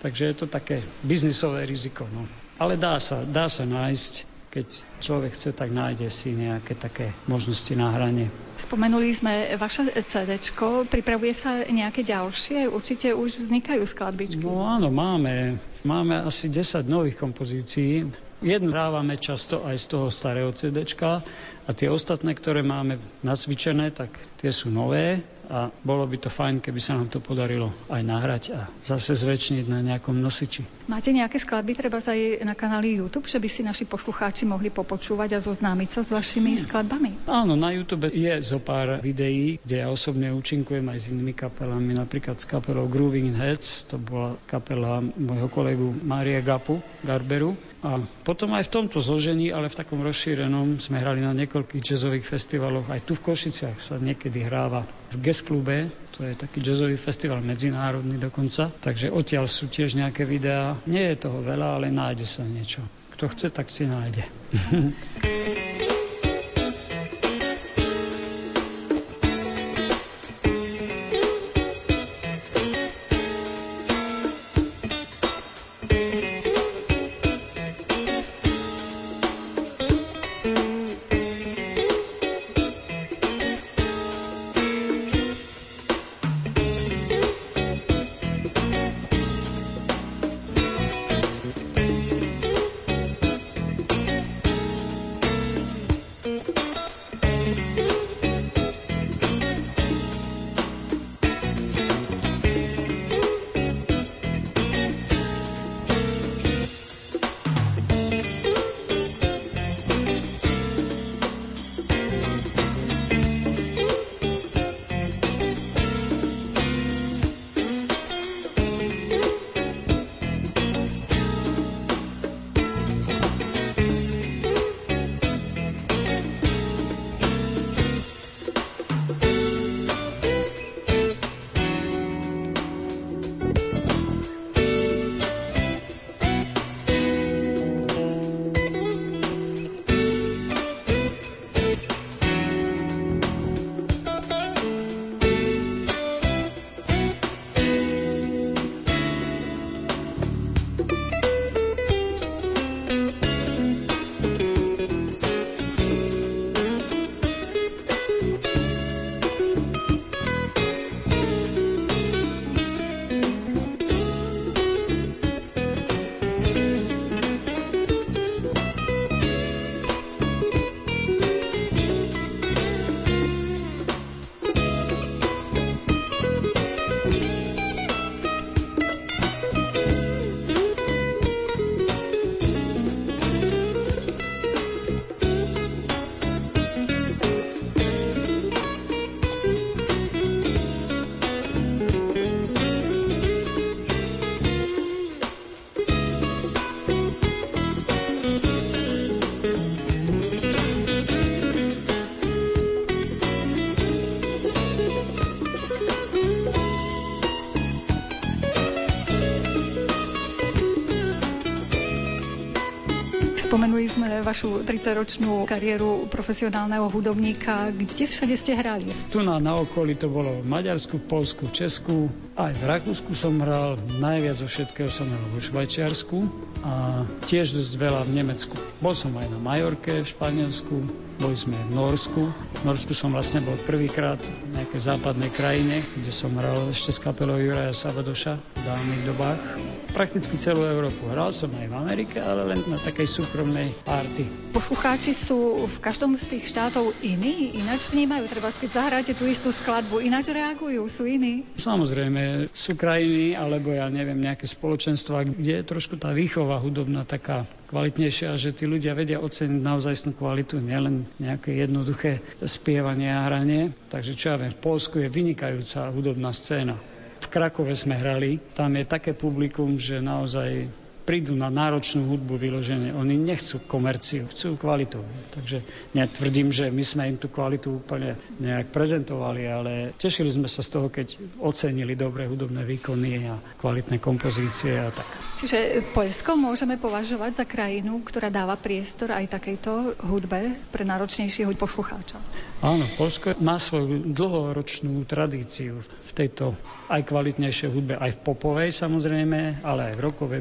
Speaker 4: Takže je to také biznisové riziko. No. Ale dá sa, dá sa nájsť keď človek chce, tak nájde si nejaké také možnosti na hranie.
Speaker 1: Spomenuli sme vaše CD, pripravuje sa nejaké ďalšie? Určite už vznikajú skladbičky.
Speaker 4: No áno, máme. Máme asi 10 nových kompozícií. Jednu hrávame často aj z toho starého CDčka a tie ostatné, ktoré máme nacvičené, tak tie sú nové a bolo by to fajn, keby sa nám to podarilo aj nahrať a zase zväčšniť na nejakom nosiči.
Speaker 1: Máte nejaké skladby, treba aj na kanáli YouTube, že by si naši poslucháči mohli popočúvať a zoznámiť sa s vašimi hmm. skladbami?
Speaker 4: Áno, na YouTube je zo pár videí, kde ja osobne účinkujem aj s inými kapelami, napríklad s kapelou Grooving in Heads, to bola kapela môjho kolegu Mária Gapu, Garberu, a potom aj v tomto zložení, ale v takom rozšírenom, sme hrali na niekoľkých jazzových festivaloch. Aj tu v Košiciach sa niekedy hráva v Guest Klube, to je taký jazzový festival medzinárodný dokonca. Takže odtiaľ sú tiež nejaké videá. Nie je toho veľa, ale nájde sa niečo. Kto chce, tak si nájde. [LAUGHS]
Speaker 1: sme vašu 30-ročnú kariéru profesionálneho hudobníka. Kde všade ste hrali?
Speaker 4: Tu na, na okolí to bolo v Maďarsku, v Polsku, v Česku. Aj v Rakúsku som hral. Najviac zo všetkého som hral vo Švajčiarsku a tiež dosť veľa v Nemecku. Bol som aj na Majorke v Španielsku, boli sme v Norsku. Norsku som vlastne bol prvýkrát v nejakej západnej krajine, kde som hral ešte s kapelou Juraja Sabadoša v dávnych dobách prakticky celú Európu. Hral som aj v Amerike, ale len na takej súkromnej party.
Speaker 1: Poslucháči sú v každom z tých štátov iní, ináč vnímajú. Treba, keď zahráte tú istú skladbu, ináč reagujú, sú iní.
Speaker 4: Samozrejme, sú krajiny, alebo ja neviem, nejaké spoločenstva, kde je trošku tá výchova hudobná taká kvalitnejšia, že tí ľudia vedia oceniť naozaj kvalitu, nielen nejaké jednoduché spievanie a hranie. Takže čo ja viem, v Polsku je vynikajúca hudobná scéna v Krakove sme hrali, tam je také publikum, že naozaj prídu na náročnú hudbu vyložené. Oni nechcú komerciu, chcú kvalitu. Takže netvrdím, že my sme im tú kvalitu úplne nejak prezentovali, ale tešili sme sa z toho, keď ocenili dobré hudobné výkony a kvalitné kompozície a tak.
Speaker 1: Čiže Poľsko môžeme považovať za krajinu, ktorá dáva priestor aj takejto hudbe pre náročnejšieho poslucháča.
Speaker 4: Áno, Polsko má svoju dlhoročnú tradíciu v tejto aj kvalitnejšej hudbe, aj v popovej samozrejme, ale aj v rokovej,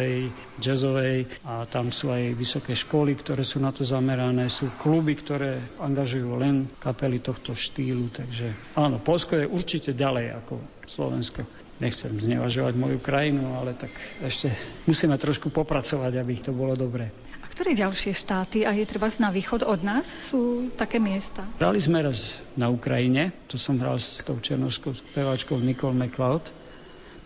Speaker 4: bluesovej, jazzovej a tam sú aj vysoké školy, ktoré sú na to zamerané, sú kluby, ktoré angažujú len kapely tohto štýlu, takže áno, Polsko je určite ďalej ako Slovensko. Nechcem znevažovať moju krajinu, ale tak ešte musíme trošku popracovať, aby to bolo dobré.
Speaker 1: A ktoré ďalšie štáty, a je treba na východ od nás, sú také miesta?
Speaker 4: Hrali sme raz na Ukrajine, to som hral s tou černovskou speváčkou Nicole McLeod.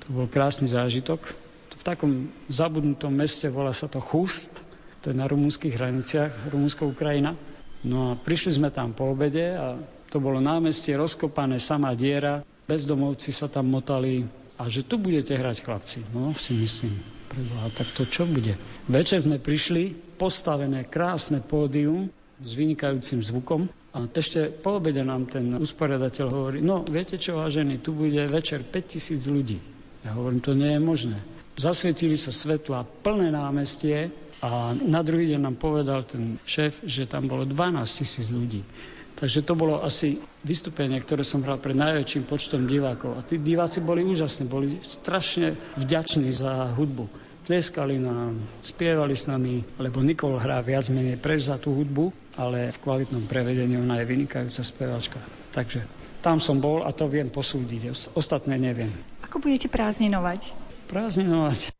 Speaker 4: To bol krásny zážitok. Takom zabudnutom meste volá sa to Chust, to je na rumúnskych hraniciach, Rumúnsko-Ukrajina. No a prišli sme tam po obede a to bolo námestie rozkopané, samá diera, bezdomovci sa tam motali, a že tu budete hrať chlapci. No si myslím, preboha, tak to čo bude? Večer sme prišli, postavené krásne pódium s vynikajúcim zvukom a ešte po obede nám ten usporiadateľ hovorí, no viete čo, vážení, tu bude večer 5000 ľudí. Ja hovorím, to nie je možné. Zasvietili sa svetla, plné námestie a na druhý deň nám povedal ten šéf, že tam bolo 12 tisíc ľudí. Takže to bolo asi vystúpenie, ktoré som hral pred najväčším počtom divákov. A tí diváci boli úžasní, boli strašne vďační za hudbu. Tlieskali nám, spievali s nami, lebo Nikol hrá viac menej preč za tú hudbu, ale v kvalitnom prevedení ona je vynikajúca speváčka. Takže tam som bol a to viem posúdiť, ostatné neviem.
Speaker 1: Ako budete prázdninovať?
Speaker 4: Prázdninovať?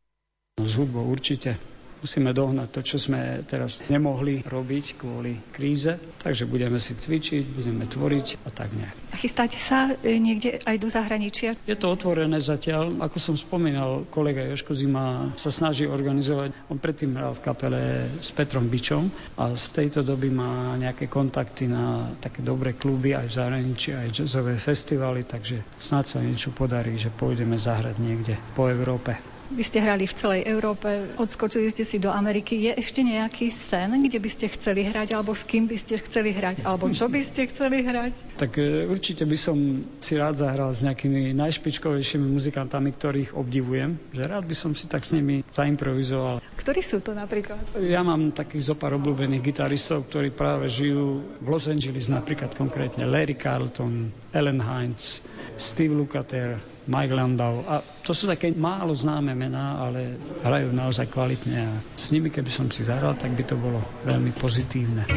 Speaker 4: No, s hudbou určite. Musíme dohnať to, čo sme teraz nemohli robiť kvôli kríze, takže budeme si cvičiť, budeme tvoriť a tak ne.
Speaker 1: A chystáte sa e, niekde aj do zahraničia?
Speaker 4: Je to otvorené zatiaľ. Ako som spomínal, kolega Joško Zima sa snaží organizovať. On predtým hral v kapele s Petrom Bičom a z tejto doby má nejaké kontakty na také dobré kluby aj v zahraničí, aj jazzové festivaly, takže snáď sa niečo podarí, že pôjdeme zahrať niekde po Európe.
Speaker 1: Vy ste hrali v celej Európe, odskočili ste si do Ameriky. Je ešte nejaký sen, kde by ste chceli hrať, alebo s kým by ste chceli hrať, alebo čo by ste chceli hrať?
Speaker 4: Tak e, určite by som si rád zahral s nejakými najšpičkovejšími muzikantami, ktorých obdivujem. Že rád by som si tak s nimi zaimprovizoval.
Speaker 1: Ktorí sú to napríklad?
Speaker 4: Ja mám takých zopár obľúbených gitaristov, ktorí práve žijú v Los Angeles, napríklad konkrétne Larry Carlton, Ellen Hines, Steve Lukather, Mike Landau. A to sú také málo známe mená, ale hrajú naozaj kvalitne a s nimi, keby som si zahral, tak by to bolo veľmi pozitívne.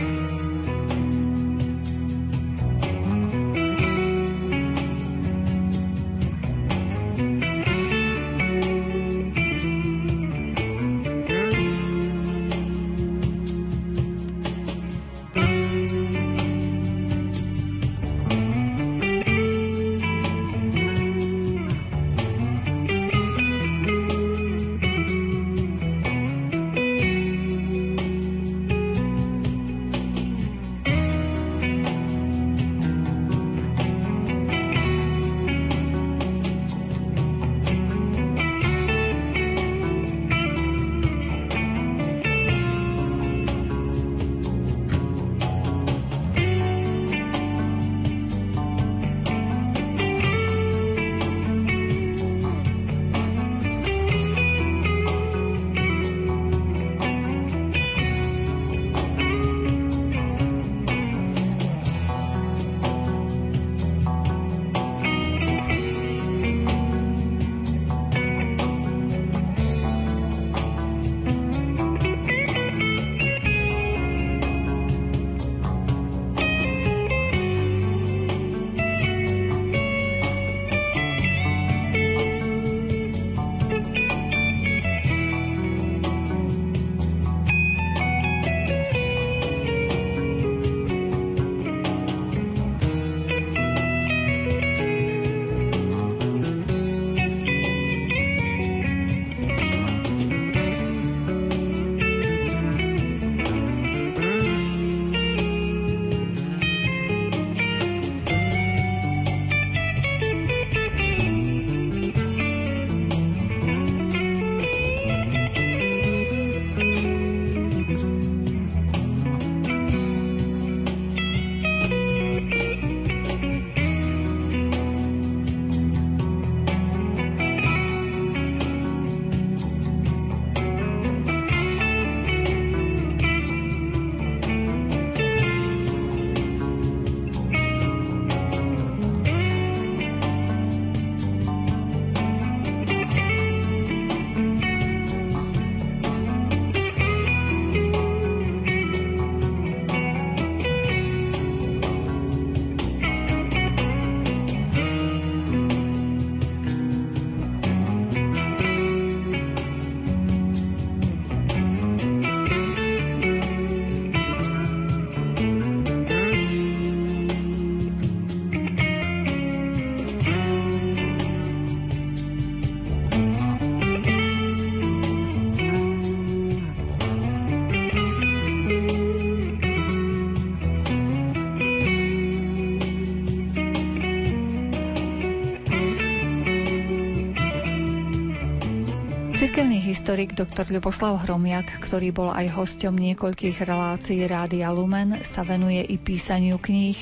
Speaker 1: Historik dr. Ľuboslav Hromiak, ktorý bol aj hosťom niekoľkých relácií Rádia Lumen, sa venuje i písaniu kníh.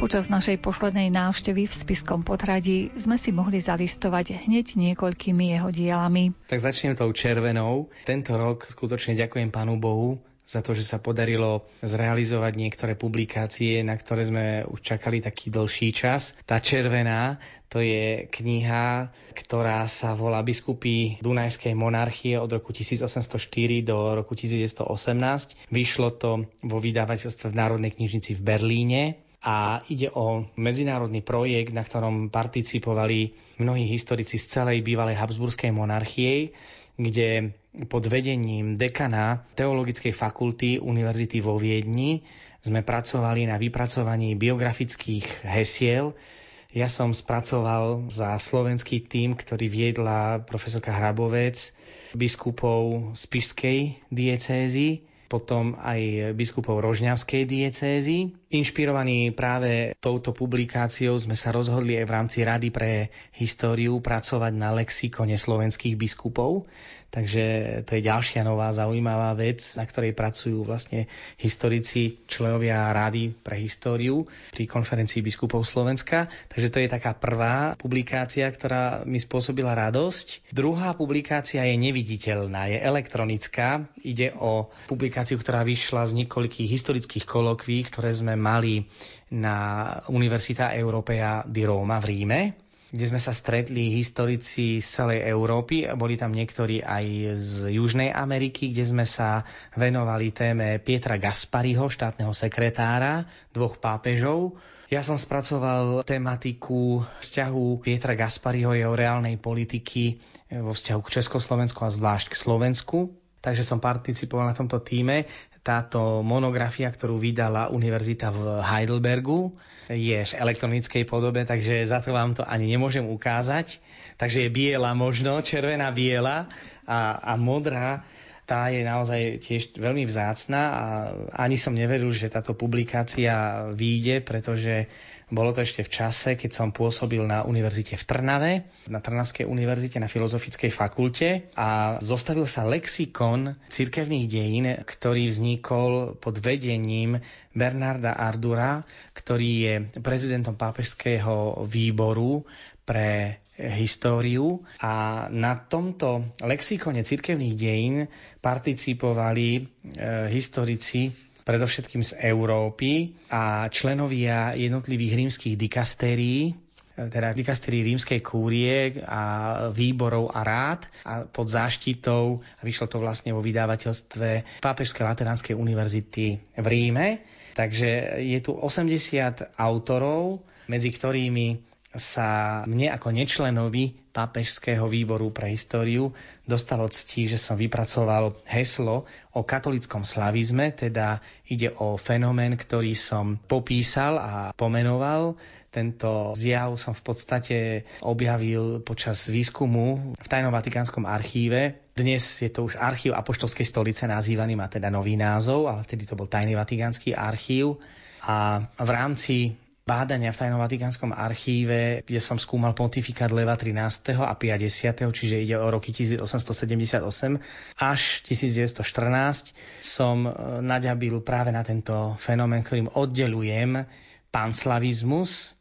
Speaker 1: Počas našej poslednej návštevy v Spiskom potradí sme si mohli zalistovať hneď niekoľkými jeho dielami.
Speaker 5: Tak začnem tou červenou. Tento rok skutočne ďakujem Pánu Bohu za to, že sa podarilo zrealizovať niektoré publikácie, na ktoré sme už čakali taký dlhší čas. Tá červená, to je kniha, ktorá sa volá Biskupy Dunajskej monarchie od roku 1804 do roku 1918. Vyšlo to vo vydavateľstve v Národnej knižnici v Berlíne a ide o medzinárodný projekt, na ktorom participovali mnohí historici z celej bývalej Habsburskej monarchie, kde pod vedením dekana Teologickej fakulty Univerzity vo Viedni sme pracovali na vypracovaní biografických hesiel. Ja som spracoval za slovenský tím, ktorý viedla profesorka Hrabovec, biskupov z Pišskej diecézy potom aj biskupov Rožňavskej diecézy. Inšpirovaní práve touto publikáciou sme sa rozhodli aj v rámci Rady pre históriu pracovať na lexikone slovenských biskupov. Takže to je ďalšia nová zaujímavá vec, na ktorej pracujú vlastne historici, členovia Rady pre históriu pri konferencii biskupov Slovenska. Takže to je taká prvá publikácia, ktorá mi spôsobila radosť. Druhá publikácia je neviditeľná, je elektronická. Ide o publikáciu, ktorá vyšla z niekoľkých historických kolokví, ktoré sme mali na Univerzita Europea di Roma v Ríme kde sme sa stretli historici z celej Európy. Boli tam niektorí aj z Južnej Ameriky, kde sme sa venovali téme Pietra Gaspariho, štátneho sekretára, dvoch pápežov. Ja som spracoval tematiku vzťahu Pietra Gaspariho, jeho reálnej politiky vo vzťahu k Československu a zvlášť k Slovensku. Takže som participoval na tomto týme. Táto monografia, ktorú vydala Univerzita v Heidelbergu, je v elektronickej podobe, takže za to vám to ani nemôžem ukázať. Takže je biela možno, červená biela a, a modrá tá je naozaj tiež veľmi vzácna a ani som neveril, že táto publikácia vyjde, pretože bolo to ešte v čase, keď som pôsobil na univerzite v Trnave, na Trnavskej univerzite na Filozofickej fakulte a zostavil sa lexikon cirkevných dejín, ktorý vznikol pod vedením Bernarda Ardura, ktorý je prezidentom pápežského výboru pre históriu. A na tomto lexikone cirkevných dejín participovali e, historici predovšetkým z Európy a členovia jednotlivých rímskych dikastérií, teda dikastérií rímskej kúrie a výborov a rád a pod záštitou, a vyšlo to vlastne vo vydávateľstve Pápežskej Lateránskej univerzity v Ríme. Takže je tu 80 autorov, medzi ktorými sa mne ako nečlenovi pápežského výboru pre históriu dostalo ctí, že som vypracoval heslo o katolickom slavizme, teda ide o fenomén, ktorý som popísal a pomenoval. Tento zjav som v podstate objavil počas výskumu v Tajnom Vatikánskom archíve. Dnes je to už archív Apoštolskej stolice nazývaný, má teda nový názov, ale vtedy to bol Tajný Vatikánsky archív. A v rámci bádania v Tajnom Vatikánskom archíve, kde som skúmal pontifikát Leva 13. a 50. čiže ide o roky 1878 až 1914, som e, naďabil práve na tento fenomén, ktorým oddelujem panslavizmus,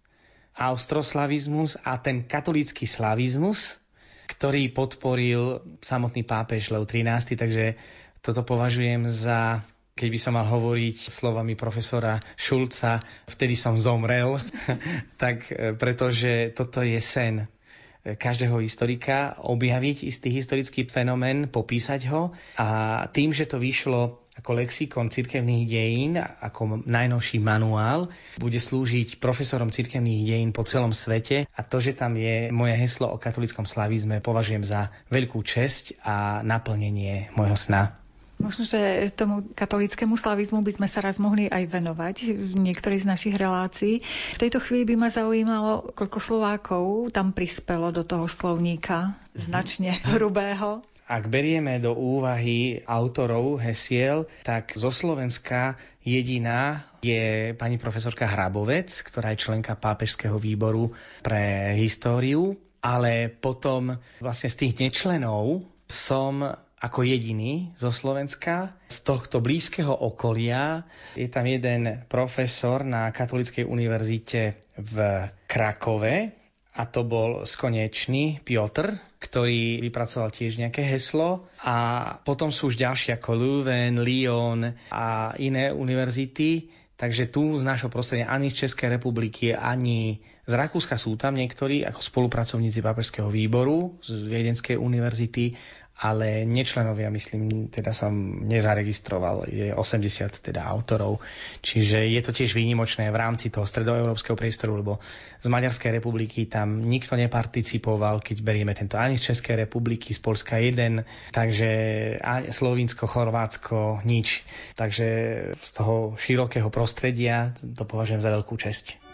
Speaker 5: austroslavizmus a ten katolícky slavizmus, ktorý podporil samotný pápež Lev 13. Takže toto považujem za keď by som mal hovoriť slovami profesora Šulca, vtedy som zomrel, [LAUGHS] tak e, pretože toto je sen e, každého historika objaviť istý historický fenomén, popísať ho. A tým, že to vyšlo ako lexikon cirkevných dejín, ako najnovší manuál, bude slúžiť profesorom cirkevných dejín po celom svete. A to, že tam je moje heslo o katolickom slavizme, považujem za veľkú česť a naplnenie môjho sna.
Speaker 1: Možno, že tomu katolickému slavizmu by sme sa raz mohli aj venovať v niektorej z našich relácií. V tejto chvíli by ma zaujímalo, koľko Slovákov tam prispelo do toho slovníka mm-hmm. značne hrubého.
Speaker 5: Ak berieme do úvahy autorov hesiel, tak zo Slovenska jediná je pani profesorka Hrabovec, ktorá je členka Pápežského výboru pre históriu, ale potom vlastne z tých nečlenov som ako jediný zo Slovenska. Z tohto blízkeho okolia je tam jeden profesor na Katolíckej univerzite v Krakove a to bol skonečný Piotr, ktorý vypracoval tiež nejaké heslo. A potom sú už ďalšie ako Leuven, Lyon a iné univerzity, Takže tu z nášho prostredia ani z Českej republiky, ani z Rakúska sú tam niektorí ako spolupracovníci Pápežského výboru z Viedenskej univerzity ale nečlenovia, myslím, teda som nezaregistroval, je 80 teda autorov, čiže je to tiež výnimočné v rámci toho stredoeurópskeho priestoru, lebo z Maďarskej republiky tam nikto neparticipoval, keď berieme tento ani z Českej republiky, z Polska jeden, takže Slovinsko, Chorvátsko, nič. Takže z toho širokého prostredia to považujem za veľkú česť.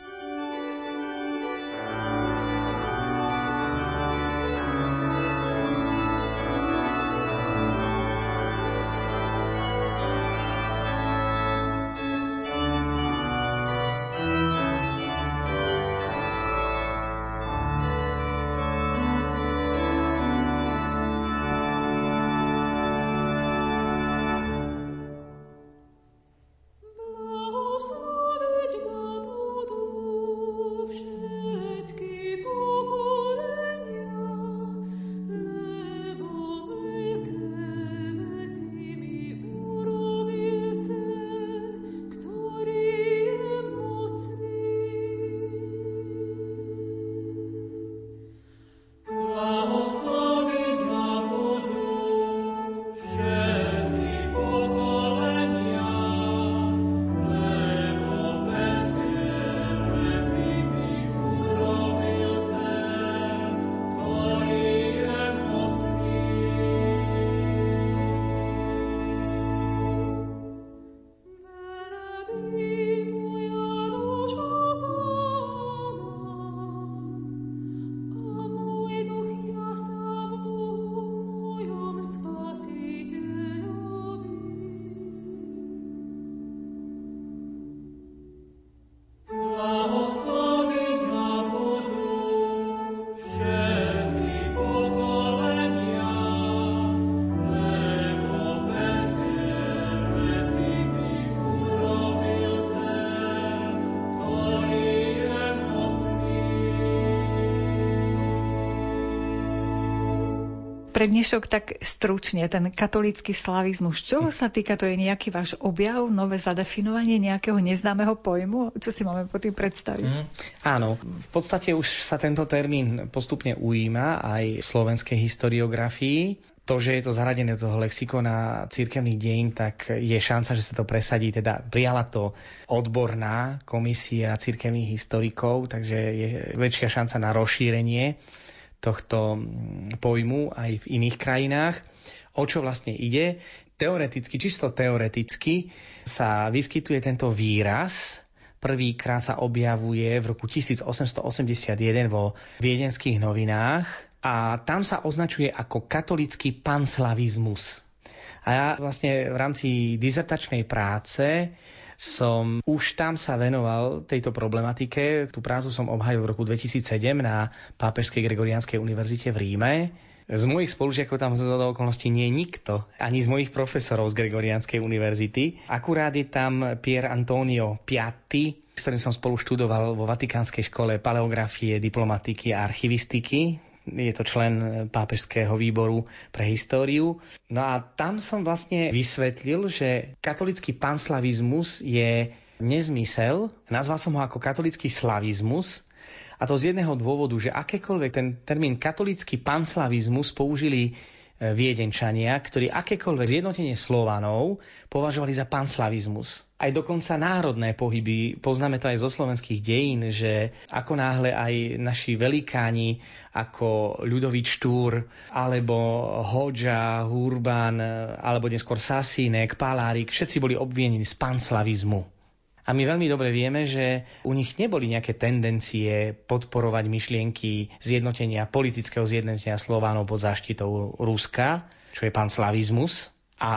Speaker 1: Pre dnešok tak stručne, ten katolický slavizmus. Čo sa týka, to je nejaký váš objav, nové zadefinovanie nejakého neznámeho pojmu? Čo si máme po tým predstaviť? Mm,
Speaker 5: áno, v podstate už sa tento termín postupne ujíma aj v slovenskej historiografii to, že je to zaradené do toho lexikona církevných dejín, tak je šanca, že sa to presadí. Teda prijala to odborná komisia církevných historikov, takže je väčšia šanca na rozšírenie tohto mm, pojmu aj v iných krajinách. O čo vlastne ide? Teoreticky, čisto teoreticky sa vyskytuje tento výraz, prvýkrát sa objavuje v roku 1881 vo viedenských novinách a tam sa označuje ako katolický panslavizmus. A ja vlastne v rámci dizertačnej práce som už tam sa venoval tejto problematike. Tú prácu som obhajil v roku 2007 na Pápežskej Gregorianskej univerzite v Ríme. Z mojich spolužiakov tam z okolností nie je nikto, ani z mojich profesorov z Gregorianskej univerzity. Akurát je tam Pier Antonio Piatti, s ktorým som spolu študoval vo Vatikánskej škole paleografie, diplomatiky a archivistiky je to člen pápežského výboru pre históriu. No a tam som vlastne vysvetlil, že katolický panslavizmus je nezmysel. Nazval som ho ako katolický slavizmus. A to z jedného dôvodu, že akékoľvek ten termín katolický panslavizmus použili viedenčania, ktorí akékoľvek zjednotenie Slovanov považovali za panslavizmus. Aj dokonca národné pohyby, poznáme to aj zo slovenských dejín, že ako náhle aj naši velikáni ako Ľudovič Štúr, alebo Hoďa, Hurban, alebo neskôr Sasínek, Palárik, všetci boli obvienení z panslavizmu. A my veľmi dobre vieme, že u nich neboli nejaké tendencie podporovať myšlienky zjednotenia, politického zjednotenia Slovanov pod záštitou Ruska, čo je panslavizmus. A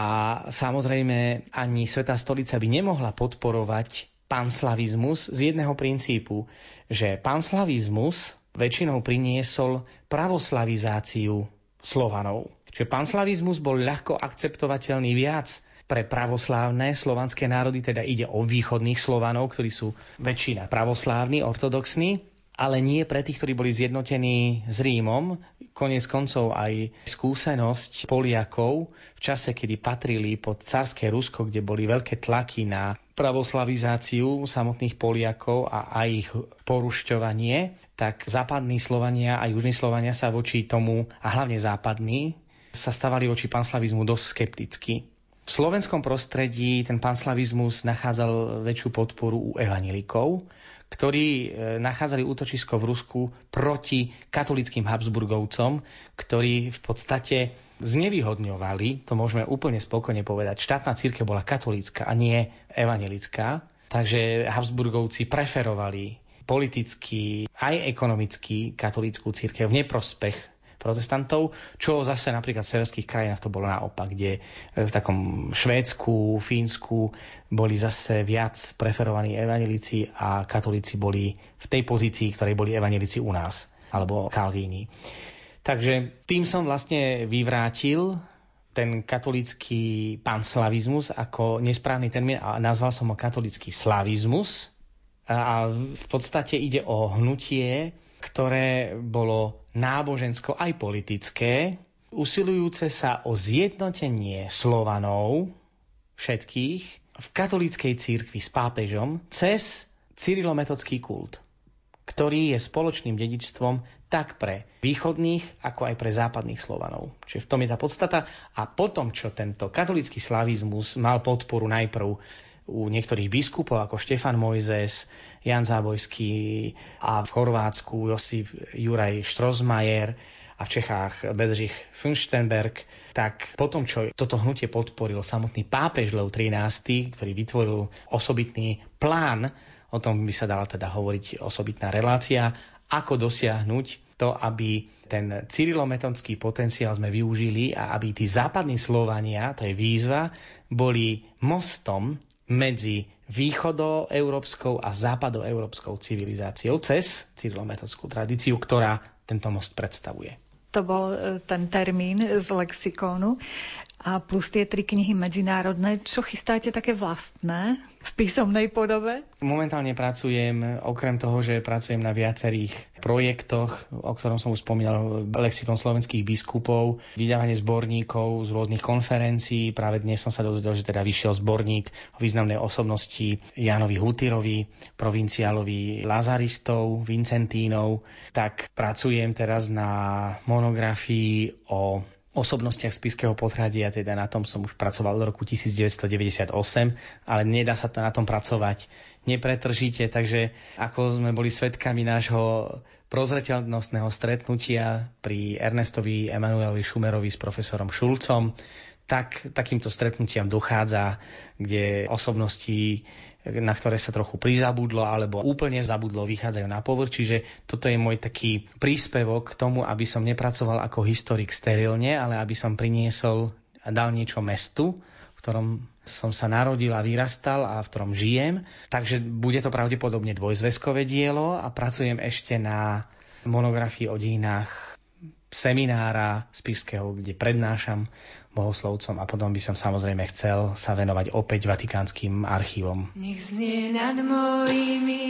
Speaker 5: samozrejme ani Svetá stolica by nemohla podporovať panslavizmus z jedného princípu, že panslavizmus väčšinou priniesol pravoslavizáciu Slovanov. Čiže panslavizmus bol ľahko akceptovateľný viac pre pravoslávne slovanské národy, teda ide o východných Slovanov, ktorí sú väčšina pravoslávni, ortodoxní, ale nie pre tých, ktorí boli zjednotení s Rímom. Konec koncov aj skúsenosť Poliakov v čase, kedy patrili pod carské Rusko, kde boli veľké tlaky na pravoslavizáciu samotných Poliakov a aj ich porušťovanie, tak západní Slovania a južní Slovania sa voči tomu, a hlavne západní, sa stavali voči panslavizmu dosť skepticky. V slovenskom prostredí ten panslavizmus nachádzal väčšiu podporu u evanilikov, ktorí e, nachádzali útočisko v Rusku proti katolickým Habsburgovcom, ktorí v podstate znevýhodňovali, to môžeme úplne spokojne povedať, štátna církev bola katolícka a nie evangelická, takže Habsburgovci preferovali politicky aj ekonomicky katolíckú církev v neprospech protestantov, čo zase napríklad v severských krajinách to bolo naopak, kde e, v takom Švédsku, Fínsku boli zase viac preferovaní evangelíci a katolíci boli v tej pozícii, ktorej boli evangelíci u nás, alebo Kalvíni. Takže tým som vlastne vyvrátil ten katolický panslavizmus ako nesprávny termín a nazval som ho katolický slavizmus. A v podstate ide o hnutie, ktoré bolo nábožensko aj politické, usilujúce sa o zjednotenie Slovanov všetkých v katolíckej církvi s pápežom cez cyrilometodský kult, ktorý je spoločným dedičstvom tak pre východných, ako aj pre západných Slovanov. Čiže v tom je tá podstata. A potom, čo tento katolický slavizmus mal podporu najprv u niektorých biskupov ako Štefan Mojzes, Jan Zábojský a v Chorvátsku Josip Juraj Štrozmajer a v Čechách Bedřich Fünštenberg, tak potom, čo toto hnutie podporil samotný pápež Leo XIII, ktorý vytvoril osobitný plán, o tom by sa dala teda hovoriť osobitná relácia, ako dosiahnuť to, aby ten cyrilometonský potenciál sme využili a aby tí západní Slovania, to je výzva, boli mostom medzi východoeurópskou a západoeurópskou civilizáciou cez cyrilometodskú tradíciu, ktorá tento most predstavuje.
Speaker 1: To bol e, ten termín z lexikónu. A plus tie tri knihy medzinárodné. Čo chystáte také vlastné v písomnej podobe?
Speaker 5: Momentálne pracujem, okrem toho, že pracujem na viacerých projektoch, o ktorom som už spomínal, lexikon slovenských biskupov, vydávanie zborníkov z rôznych konferencií. Práve dnes som sa dozvedel, že teda vyšiel zborník o významnej osobnosti Janovi Hutirovi, provinciálovi Lazaristov, Vincentínov. Tak pracujem teraz na monografii o osobnostiach spiského potradia, teda na tom som už pracoval od roku 1998, ale nedá sa to na tom pracovať. Nepretržite, takže ako sme boli svetkami nášho prozreteľnostného stretnutia pri Ernestovi Emanuelovi Šumerovi s profesorom Šulcom, tak takýmto stretnutiam dochádza, kde osobnosti na ktoré sa trochu prizabudlo alebo úplne zabudlo, vychádzajú na povrch. Čiže toto je môj taký príspevok k tomu, aby som nepracoval ako historik sterilne, ale aby som priniesol a dal niečo mestu, v ktorom som sa narodil a vyrastal a v ktorom žijem. Takže bude to pravdepodobne dvojzväzkové dielo a pracujem ešte na monografii o dejinách seminára Spišského, kde prednášam bohoslovcom a potom by som samozrejme chcel sa venovať opäť vatikánskym archívom.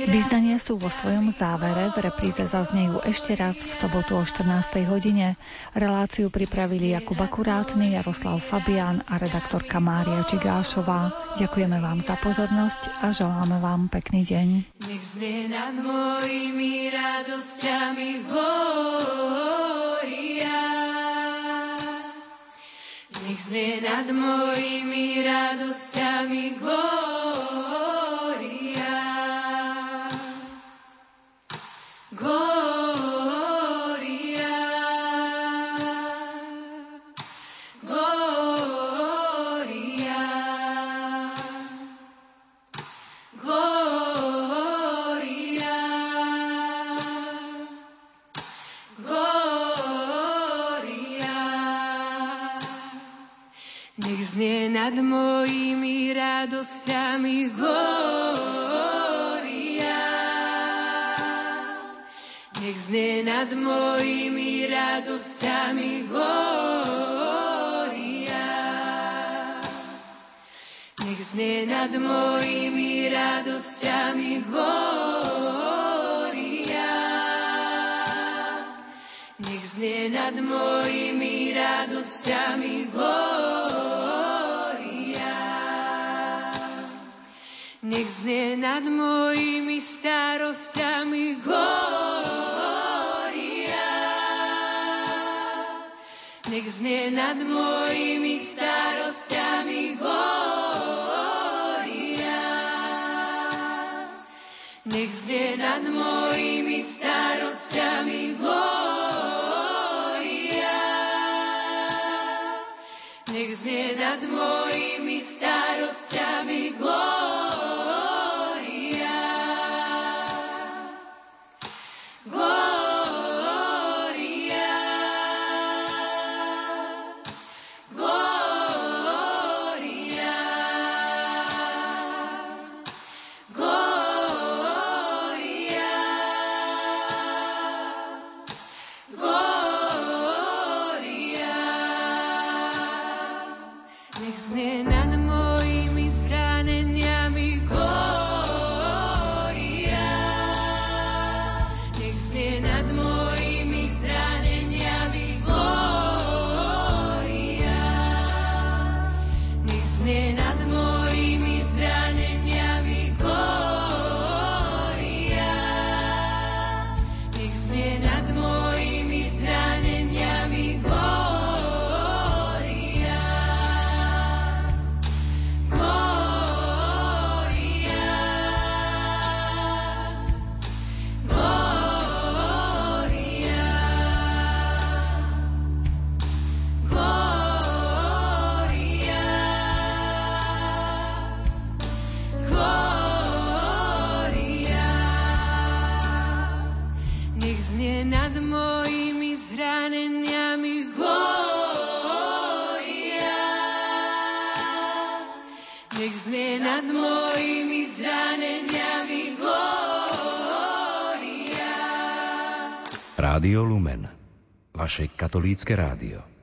Speaker 1: Vyznania sú vo svojom závere, v repríze zaznejú ešte raz v sobotu o 14. hodine. Reláciu pripravili Jakub Akurátny, Jaroslav Fabián a redaktorka Mária Čigášová. Ďakujeme vám za pozornosť a želáme vám pekný deň. Nech znie nad mojimi radosťami nech znie nad mojimi radosťami glória. Glória. Radosťami glória.
Speaker 6: Nech znie nad mojimi radosťami glória. Nech znie nad mojimi radosťami glória. Nech. Nech znie nad mojimi starosťami glória. Nech znie nad mojimi starosťami glória. Nech znie nad mojimi starosťami glória. Nech znie nad mojimi starosťami glória.
Speaker 7: Katolícke rádio.